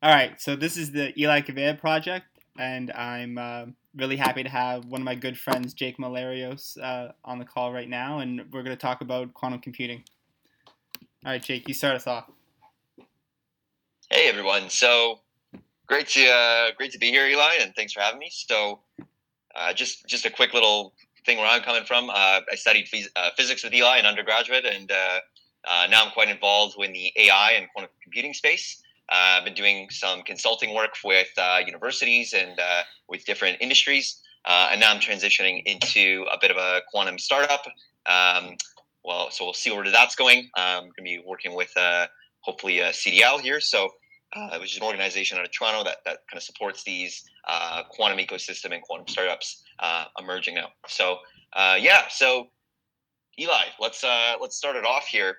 All right, so this is the Eli Kaveh project, and I'm uh, really happy to have one of my good friends, Jake Malliaros, uh, on the call right now, and we're going to talk about quantum computing. All right, Jake, you start us off. Hey everyone! So great to uh, great to be here, Eli, and thanks for having me. So uh, just just a quick little thing where I'm coming from. Uh, I studied phys- uh, physics with Eli in undergraduate, and now I'm quite involved in the AI and quantum computing space. Uh, I've been doing some consulting work with uh, universities and uh, with different industries, uh, and now I'm transitioning into a bit of a quantum startup. Um, well, so we'll see where that's going. I'm going to be working with uh, hopefully a CDL here, so which is an organization out of Toronto that, that kind of supports these quantum ecosystem and quantum startups emerging now. So yeah, so Eli, let's let's start it off here.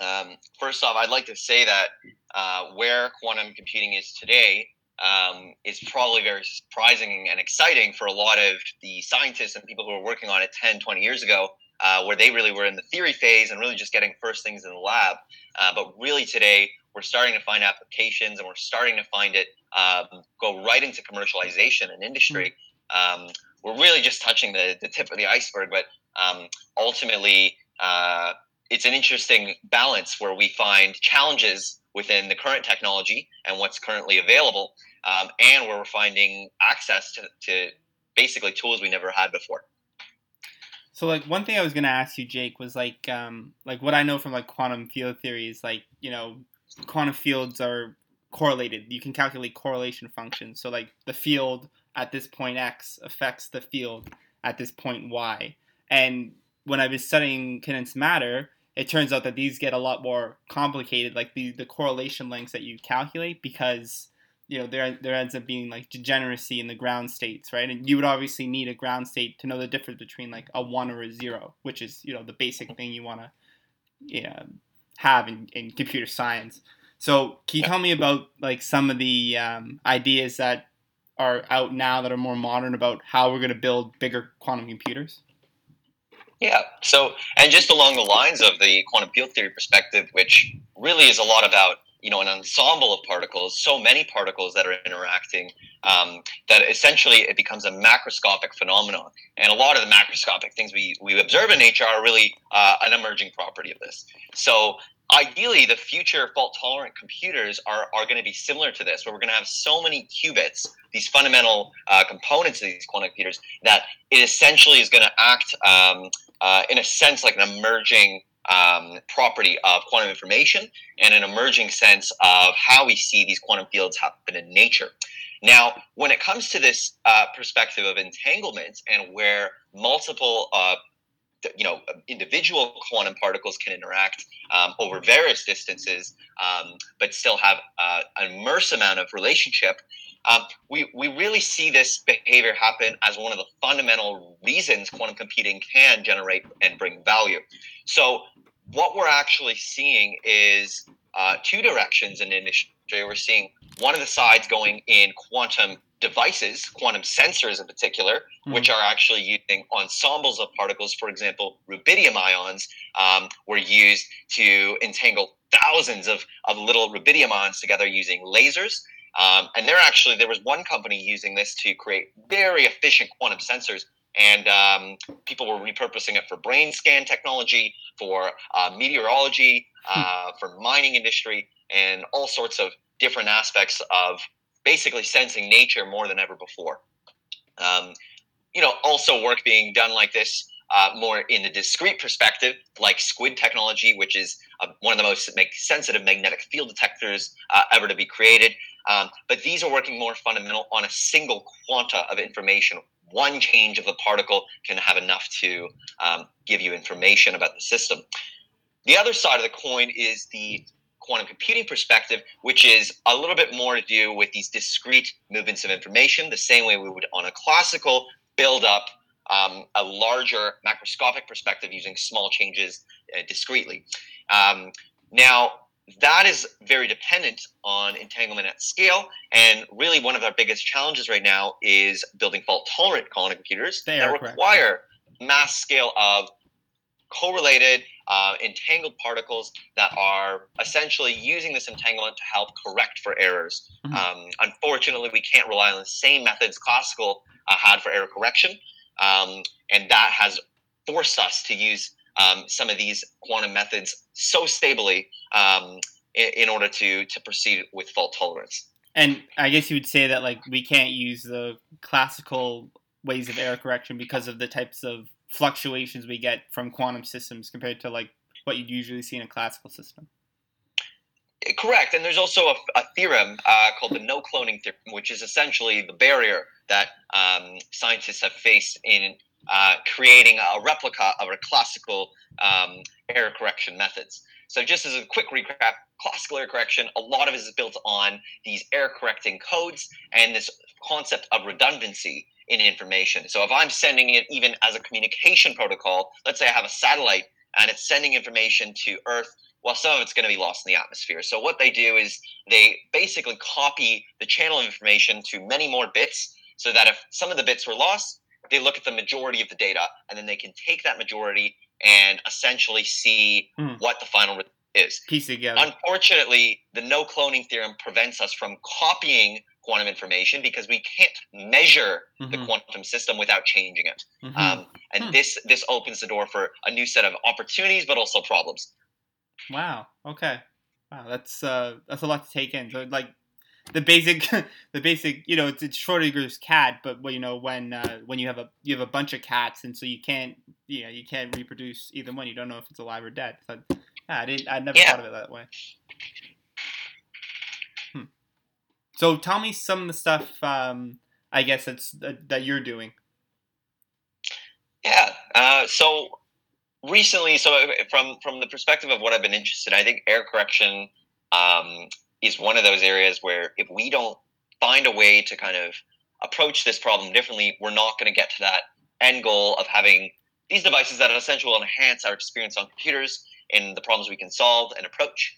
Um, first off, I'd like to say that uh, where quantum computing is today um, is probably very surprising and exciting for a lot of the scientists and people who were working on it 10, 20 years ago, uh, where they really were in the theory phase and really just getting first things in the lab. Uh, but really today, we're starting to find applications and we're starting to find it um, go right into commercialization and industry. Hmm. Um, we're really just touching the, the tip of the iceberg, but um, ultimately, uh, it's an interesting balance where we find challenges within the current technology and what's currently available, um, and where we're finding access to, to basically tools we never had before. So like one thing I was gonna ask you, Jake, was like um, like what I know from like quantum field theory is like you know quantum fields are correlated. You can calculate correlation functions. So like the field at this point x affects the field at this point y. And when I was studying condensed matter, it turns out that these get a lot more complicated, like the, the correlation lengths that you calculate, because you know there there ends up being like degeneracy in the ground states, right? And you would obviously need a ground state to know the difference between like a one or a zero, which is you know the basic thing you want to yeah, have in, in computer science. So can you tell me about like some of the um, ideas that are out now that are more modern about how we're going to build bigger quantum computers? Yeah. So, and just along the lines of the quantum field theory perspective, which really is a lot about you know an ensemble of particles, so many particles that are interacting, um, that essentially it becomes a macroscopic phenomenon. And a lot of the macroscopic things we we observe in nature are really uh, an emerging property of this. So ideally the future fault tolerant computers are, are going to be similar to this where we're going to have so many qubits these fundamental uh, components of these quantum computers that it essentially is going to act um, uh, in a sense like an emerging um, property of quantum information and an emerging sense of how we see these quantum fields happen in nature. Now, when it comes to this uh, perspective of entanglement and where multiple uh, you know individual quantum particles can interact um, over various distances um, but still have uh, an immense amount of relationship um, we, we really see this behavior happen as one of the fundamental reasons quantum computing can generate and bring value. So, what we're actually seeing is uh, two directions in the We're seeing one of the sides going in quantum devices, quantum sensors in particular, mm-hmm. which are actually using ensembles of particles. For example, rubidium ions um, were used to entangle thousands of, of little rubidium ions together using lasers. Um, and they're actually, there was one company using this to create very efficient quantum sensors. And um, people were repurposing it for brain scan technology, for uh, meteorology, hmm. uh, for mining industry, and all sorts of different aspects of basically sensing nature more than ever before. Um, you know, also work being done like this uh, more in the discrete perspective, like SQUID technology, which is uh, one of the most sensitive magnetic field detectors uh, ever to be created. Um, but these are working more fundamental on a single quanta of information. One change of the particle can have enough to um, give you information about the system. The other side of the coin is the quantum computing perspective, which is a little bit more to do with these discrete movements of information, the same way we would on a classical build up um, a larger macroscopic perspective using small changes uh, discretely. Um, now, that is very dependent on entanglement at scale. And really, one of our biggest challenges right now is building fault tolerant quantum computers they that require correct. mass scale of correlated uh, entangled particles that are essentially using this entanglement to help correct for errors. Mm-hmm. Um, unfortunately, we can't rely on the same methods classical uh, had for error correction, um, and that has forced us to use um, some of these quantum methods so stably um, in, in order to to proceed with fault tolerance. And I guess you would say that like we can't use the classical ways of error correction because of the types of fluctuations we get from quantum systems compared to like what you'd usually see in a classical system. Correct, and there's also a, a theorem uh, called the no cloning theorem, which is essentially the barrier that um, scientists have faced in uh, creating a replica of our classical um, error correction methods. So, just as a quick recap, classical error correction, a lot of it is built on these error correcting codes and this concept of redundancy in information. So if I'm sending it even as a communication protocol, let's say I have a satellite and it's sending information to Earth, well, some of it's going to be lost in the atmosphere. So what they do is they basically copy the channel information to many more bits so that if some of the bits were lost, they look at the majority of the data and then they can take that majority and essentially see mm. what the final is. Piece together. Unfortunately, the no cloning theorem prevents us from copying quantum information because we can't measure mm-hmm. the quantum system without changing it. Mm-hmm. Um, and hmm. this this opens the door for a new set of opportunities, but also problems. Wow. Okay. Wow. That's uh, that's a lot to take in. So like the basic the basic you know it's, it's Schrodinger's cat, but well, you know when uh, when you have a you have a bunch of cats and so you can't you know you can't reproduce either one. You don't know if it's alive or dead. So, yeah, I didn't. I never yeah. thought of it that way. So tell me some of the stuff. Um, I guess that's that, that you're doing. Yeah. Uh, so recently, so uh, from from the perspective of what I've been interested, in, I think error correction um, is one of those areas where if we don't find a way to kind of approach this problem differently, we're not going to get to that end goal of having these devices that essentially will enhance our experience on computers in the problems we can solve and approach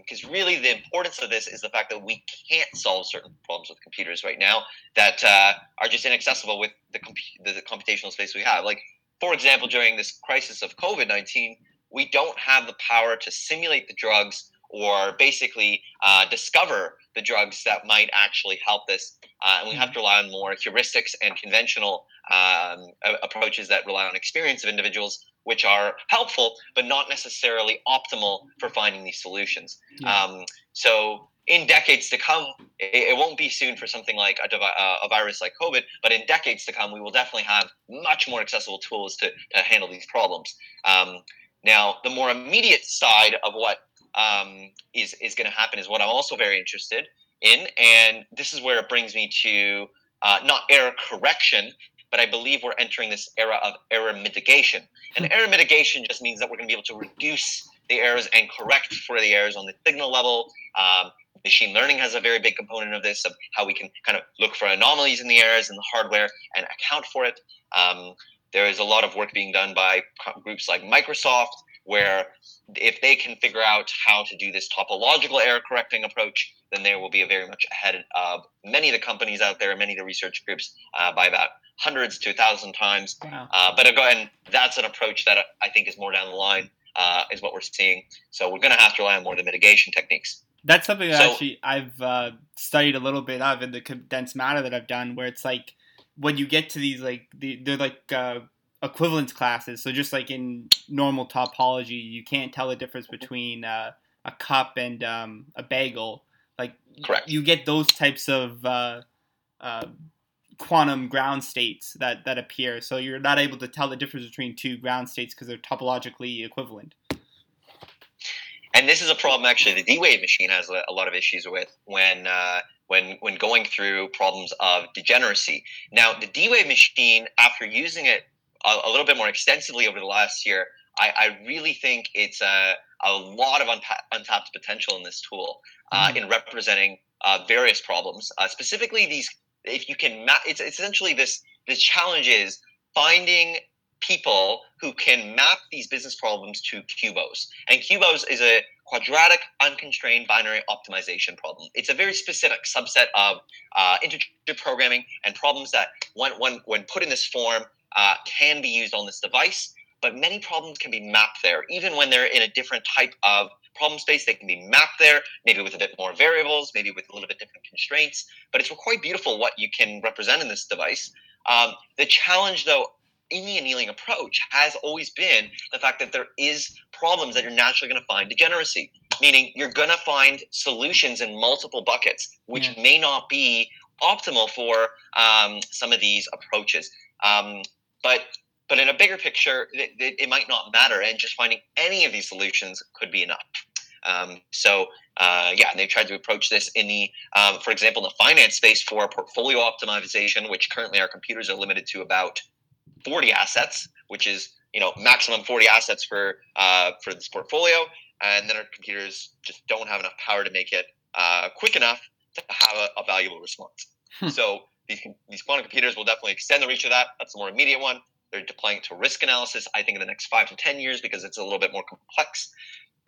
because um, really the importance of this is the fact that we can't solve certain problems with computers right now that uh, are just inaccessible with the, comp- the, computational space we have. Like, for example, during this crisis of COVID 19, we don't have the power to simulate the drugs or basically uh, discover the drugs that might actually help this. Uh, and we have to rely on more heuristics and conventional um, approaches that rely on experience of individuals which are helpful but not necessarily optimal for finding these solutions. Yeah. Um, so in decades to come, it, it, won't be soon for something like a, uh, a, virus like COVID, but in decades to come, we will definitely have much more accessible tools to, to handle these problems. Um, now, the more immediate side of what um, is is going to happen is what I'm also very interested in, and this is where it brings me to uh, not error correction, but I believe we're entering this era of error mitigation. And hmm. error mitigation just means that we're going to be able to reduce the errors and correct for the errors on the signal level. Um, machine learning has a very big component of this, of how we can kind of look for anomalies in the errors in the hardware and account for it. Um, there is a lot of work being done by groups like Microsoft, where if they can figure out how to do this topological error correcting approach, then they will be very much ahead of many of the companies out there, and many of the research groups uh, by about hundreds to a thousand times. Wow. Uh, but again, that's an approach that I think is more down the line, uh, is what we're seeing. So we're going to have to rely on more of the mitigation techniques. That's something that so, actually I've uh, studied a little bit of in the condensed matter that I've done, where it's like when you get to these like the, they're like uh, equivalence classes. So just like in normal topology, you can't tell the difference between uh, a cup and um, a bagel. Like Correct. you get those types of uh, uh, quantum ground states that that appear. So you're not able to tell the difference between two ground states because they're topologically equivalent. And this is a problem actually the D-Wave machine has a lot of issues with when uh, when when going through problems of degeneracy. Now the D-Wave machine, after using it a, a little bit more extensively over the last year, I, I really think it's a, a lot of unpa- untapped potential in this tool uh, mm. in representing uh, various problems, uh, specifically these if you can map, it's, it's essentially this this challenge is finding people who can map these business problems to QUBOs. And QUBOs is a quadratic unconstrained binary optimization problem. It's a very specific subset of uh, integer programming and problems that when, when, when put in this form uh, can be used on this device. but many problems can be mapped there, even when they're in a different type of problem space. They can be mapped there, maybe with a bit more variables, maybe with a little bit different constraints. But it's quite beautiful what you can represent in this device. Um, the challenge, though, in the annealing approach has always been the fact that there is problems that you're naturally going to find degeneracy meaning you're going to find solutions in multiple buckets which yeah. may not be optimal for um, some of these approaches um, but but in a bigger picture it, it, it, might not matter and just finding any of these solutions could be enough um, so uh, yeah, and they tried to approach this in the, um, for example, in the finance space for portfolio optimization, which currently our computers are limited to about 40 assets, which is you know maximum 40 assets for uh, for this portfolio, and then our computers just don't have enough power to make it uh, quick enough to have a, a valuable response. Hmm. So these these quantum computers will definitely extend the reach of that. That's the more immediate one. They're deploying it to risk analysis, I think, in the next five to ten years because it's a little bit more complex.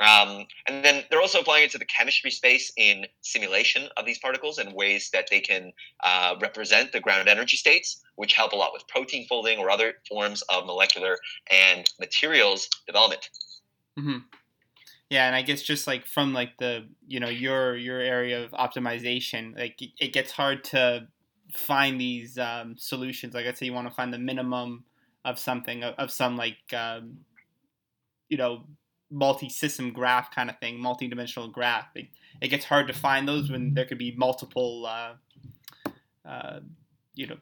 Um, and then they're also applying it to the chemistry space in simulation of these particles and ways that they can uh, represent the ground energy states, which help a lot with protein folding or other forms of molecular and materials development. Mm-hmm. Yeah, and I guess just like from like the you know your your area of optimization, like it gets hard to find these um, solutions. Like I say, you want to find the minimum of something of, of some like um, you know multi-system graph kind of thing, multi-dimensional graph. It, it gets hard to find those when there could be multiple, uh, uh, you know,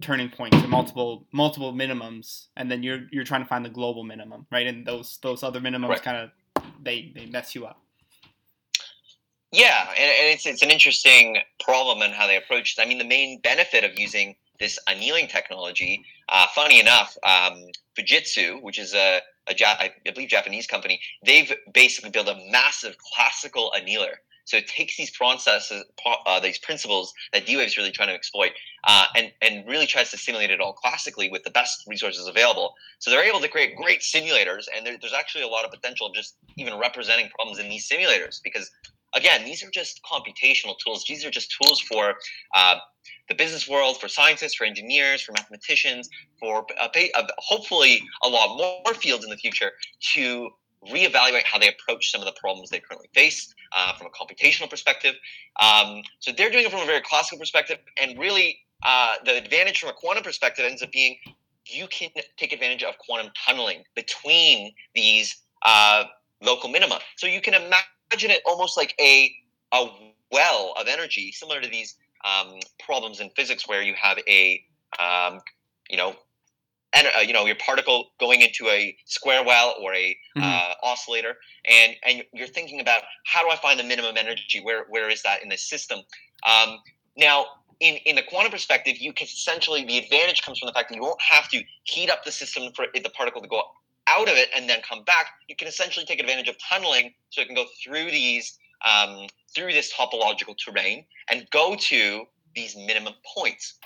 turning points and multiple multiple minimums, and then you're you're trying to find the global minimum, right? And those those other minimums right. kind of they they mess you up. Yeah, and, and it's it's an interesting problem and how they approach it. I mean, the main benefit of using this annealing technology, uh, funny enough, um, Fujitsu, which is a a I believe Japanese company, they've basically built a massive classical annealer. So it takes these processes, uh, these principles that D-Wave is really trying to exploit, uh, and and really tries to simulate it all classically with the best resources available. So they're able to create great simulators, and there, there's actually a lot of potential just even representing problems in these simulators because again, these are just computational tools. These are just tools for uh, the business world, for scientists, for engineers, for mathematicians, for uh, uh, hopefully a lot more fields in the future to reevaluate how they approach some of the problems they currently face uh, from a computational perspective. Um, so they're doing it from a very classical perspective, and really uh, the advantage from a quantum perspective ends up being you can take advantage of quantum tunneling between these local minima. So you can imagine it almost like a a well of energy, similar to these um, problems in physics where you have a um, you know and uh, you know your particle going into a square well or a mm-hmm. uh, oscillator and and you're thinking about how do i find the minimum energy? Where where is that in the system? Um, now in, in the quantum perspective you can essentially the advantage comes from the fact that you won't have to heat up the system for the particle to go out of it and then come back you can essentially take advantage of tunneling so it can go through these um, through this topological terrain and go to these minimum points.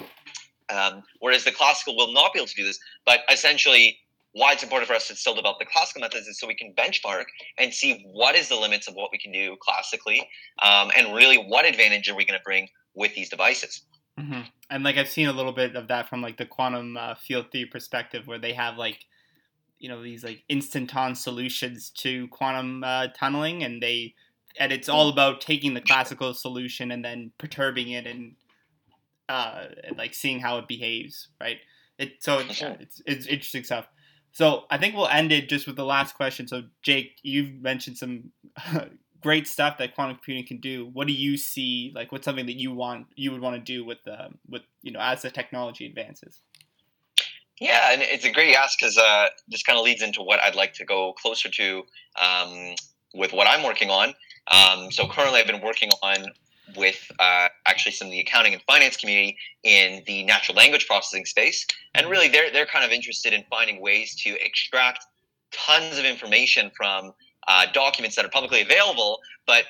Um, whereas the classical will not be able to do this, but essentially, why it's important for us to still develop the classical methods is so we can benchmark and see what is the limits of what we can do classically, um, and really what advantage are we going to bring with these devices. Mm-hmm. And like I've seen a little bit of that from like the quantum uh, field theory perspective, where they have like you know these like instanton solutions to quantum uh, tunneling, and they and it's all about taking the classical solution and then perturbing it and uh, like seeing how it behaves, right? It so it's, it's, it's interesting stuff. So I think we'll end it just with the last question. So Jake, you've mentioned some great stuff that quantum computing can do. What do you see? Like, what's something that you want you would want to do with the with you know as the technology advances? Yeah, and it's a great ask because uh, this kind of leads into what I'd like to go closer to um, with what I'm working on. Um, so currently, I've been working on with uh, actually some of the accounting and finance community in the natural language processing space, and mm-hmm. really they're they're kind of interested in finding ways to extract tons of information from uh, documents that are publicly available, but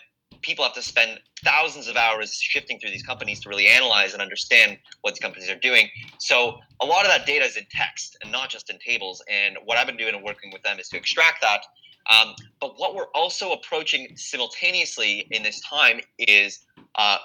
people have to spend thousands of hours shifting through these companies to really analyze and understand what these companies are doing. So a lot of that data is in text and not just in tables. And what I've been doing and working with them is to extract that um, but what we're also approaching simultaneously in this time is uh,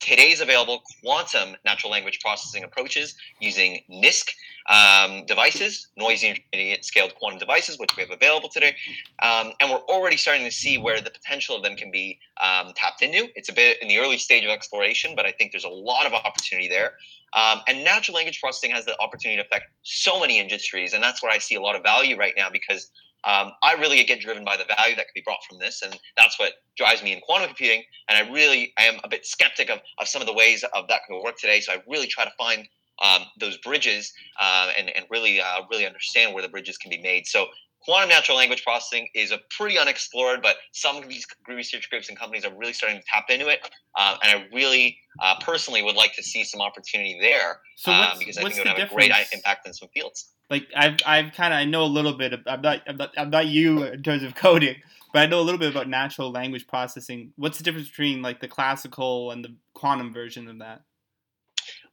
today's available quantum natural language processing approaches using NISQ um, devices, noisy intermediate scaled quantum devices, which we have available today. Um, and we're already starting to see where the potential of them can be um, tapped into. It's a bit in the early stage of exploration, but I think there's a lot of opportunity there. Um, and natural language processing has the opportunity to affect so many industries. And that's where I see a lot of value right now because um, I really get driven by the value that can be brought from this, and that's what drives me in quantum computing. And I really I am a bit skeptic of, of some of the ways of that can work today. So I really try to find um, those bridges uh, and and really uh, really understand where the bridges can be made. So quantum natural language processing is a pretty unexplored, but some of these research groups and companies are really starting to tap into it. Um, and I really uh, personally would like to see some opportunity there so um, because I think it would have difference? a great impact in some fields like I've I've kind of I know a little bit. Of, I'm not I'm not I'm not you in terms of coding, but I know a little bit about natural language processing. What's the difference between like the classical and the quantum version of that?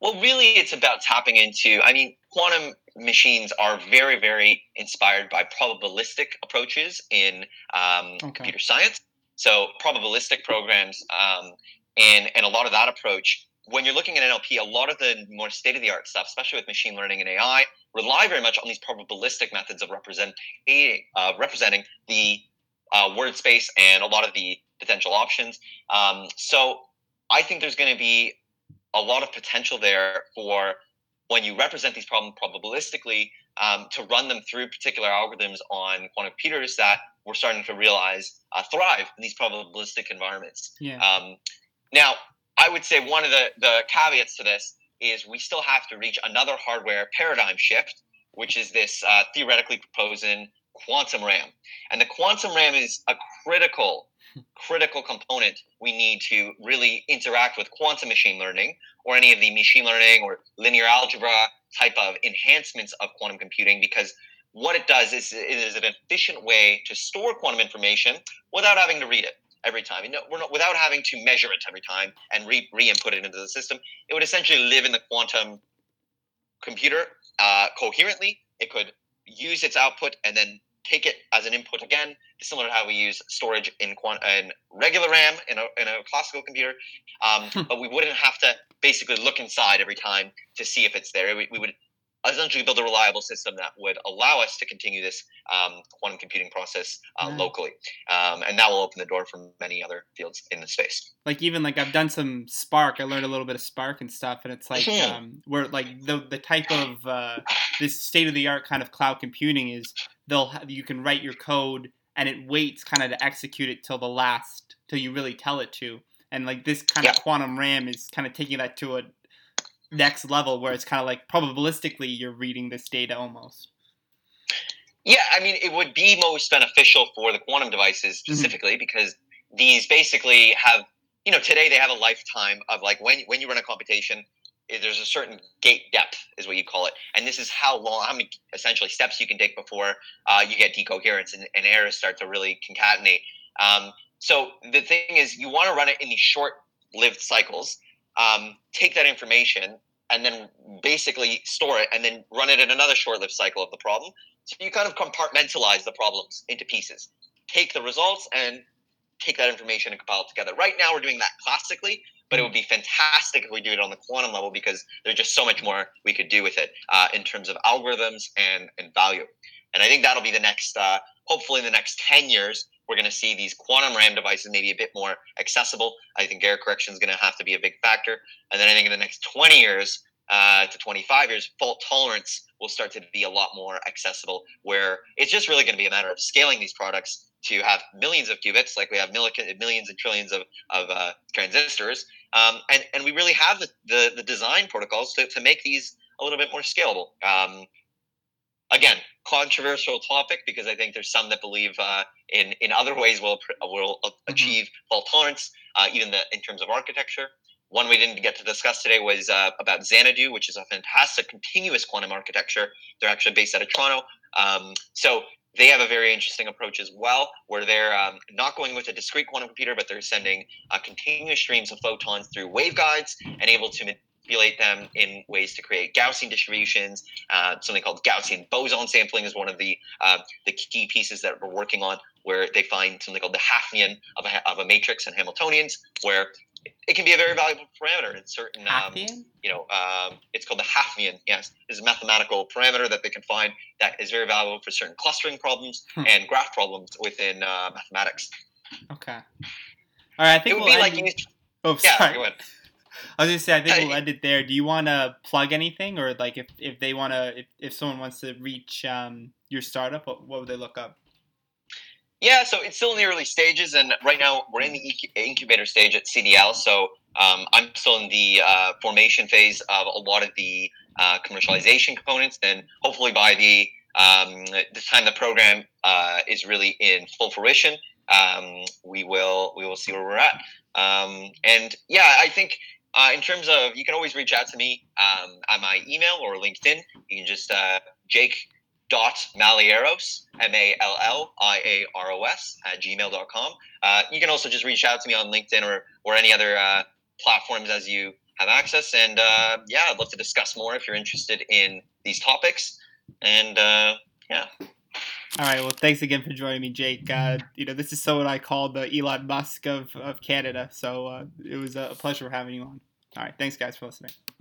Well, really, it's about tapping into. I mean, quantum machines are very, very inspired by probabilistic approaches in um, okay. computer science. So, probabilistic programs um, and and a lot of that approach when you're looking at NLP, a lot of the more state of the art stuff, especially with machine learning and AI, rely very much on these probabilistic methods of representing uh, representing the uh, word space and a lot of the potential options. Um, so I think there's going to be a lot of potential there for when you represent these problems probabilistically um, to run them through particular algorithms on quantum computers that we're starting to realize uh, thrive in these probabilistic environments. Yeah. Um, now, I would say one of the, the caveats to this is we still have to reach another hardware paradigm shift, which is this uh, theoretically proposing quantum RAM. And the quantum RAM is a critical, critical component we need to really interact with quantum machine learning or any of the machine learning or linear algebra type of enhancements of quantum computing because what it does is it is an efficient way to store quantum information without having to read it every time. You know, we're not without having to measure it every time and re re-input it into the system. It would essentially live in the quantum computer uh, coherently. It could use its output and then take it as an input again, similar to how we use storage in quant- in regular RAM in a, in a classical computer. Um, hmm. but we wouldn't have to basically look inside every time to see if it's there. We, we would essentially build a reliable system that would allow us to continue this um, quantum computing process uh, locally, um, and that will open the door for many other fields in the space. Like even like I've done some Spark. I learned a little bit of Spark and stuff, and it's like mm-hmm. um, where like the the type of uh, this state of the art kind of cloud computing is they'll have, you can write your code and it waits kind of to execute it till the last till you really tell it to. And like this kind yeah. of quantum RAM is kind of taking that to a next level where it's kind of like probabilistically you're reading this data almost. Yeah, I mean, it would be most beneficial for the quantum devices mm-hmm. specifically mm-hmm. because these basically have, you know, today they have a lifetime of like when when you run a computation, there's a certain gate depth is what you call it, and this is how long, how many essentially steps you can take before uh, you get decoherence and, and errors start to really concatenate. Um, so the thing is, you want to run it in these short-lived cycles um, take that information and then basically store it and then run it in another short-lived cycle of the problem. So you kind of compartmentalize the problems into pieces. Take the results and take that information and compile it together. Right now we're doing that classically, but it would be fantastic if we do it on the quantum level because there's just so much more we could do with it uh, in terms of algorithms and, and value. And I think that'll be the next, uh, hopefully in the next 10 years, we're going to see these quantum RAM devices maybe a bit more accessible. I think error correction is going to have to be a big factor. And then I think in the next 20 years uh, to 25 years, fault tolerance will start to be a lot more accessible, where it's just really going to be a matter of scaling these products to have millions of qubits, like we have millions and trillions of, of uh, transistors. Um, and, and we really have the, the, the, design protocols to, to make these a little bit more scalable. Um, again, controversial topic because I think there's some that believe uh, in in other ways will will mm-hmm. achieve fault tolerance, uh, even the, in terms of architecture. One we didn't get to discuss today was uh, about Xanadu, which is a fantastic continuous quantum architecture. They're actually based out of Toronto. Um, so they have a very interesting approach as well, where they're um, not going with a discrete quantum computer, but they're sending uh, continuous streams of photons through waveguides and able to manipulate them in ways to create Gaussian distributions. Uh, something called Gaussian boson sampling is one of the uh, the key pieces that we're working on, where they find something called the Hafnian of a, of a matrix and Hamiltonians, where it can be a very valuable parameter in certain, um, you know, um, it's called the Hafnian. Yes, this is a mathematical parameter that they can find that is very valuable for certain clustering problems Hmm. and graph problems within uh, mathematics. Okay. All right. I think It would we'll be like, you- Oh, yeah, sorry. I was gonna say I think we'll end it there. Do you want to plug anything, or like if, if they want to, if, if someone wants to reach um, your startup, what, what would they look up? Yeah, so it's still in the early stages, and right now we're in the incubator stage at CDL. So um, I'm still in the uh, formation phase of a lot of the uh, commercialization components, and hopefully by the um, the time the program uh, is really in full fruition, um, we will we will see where we're at. Um, and yeah, I think uh, in terms of you can always reach out to me um, at my email or LinkedIn. You can just uh, Jake dot malliaros m-a-l-l-i-a-r-o-s at gmail.com uh, you can also just reach out to me on linkedin or or any other uh, platforms as you have access and uh, yeah i'd love to discuss more if you're interested in these topics and uh, yeah All right. Well, thanks again for joining me, Jake. Uh, you know, this is someone I call the Elon Musk of, of Canada, so uh, it was a pleasure having you on. All right. Thanks, guys, for listening.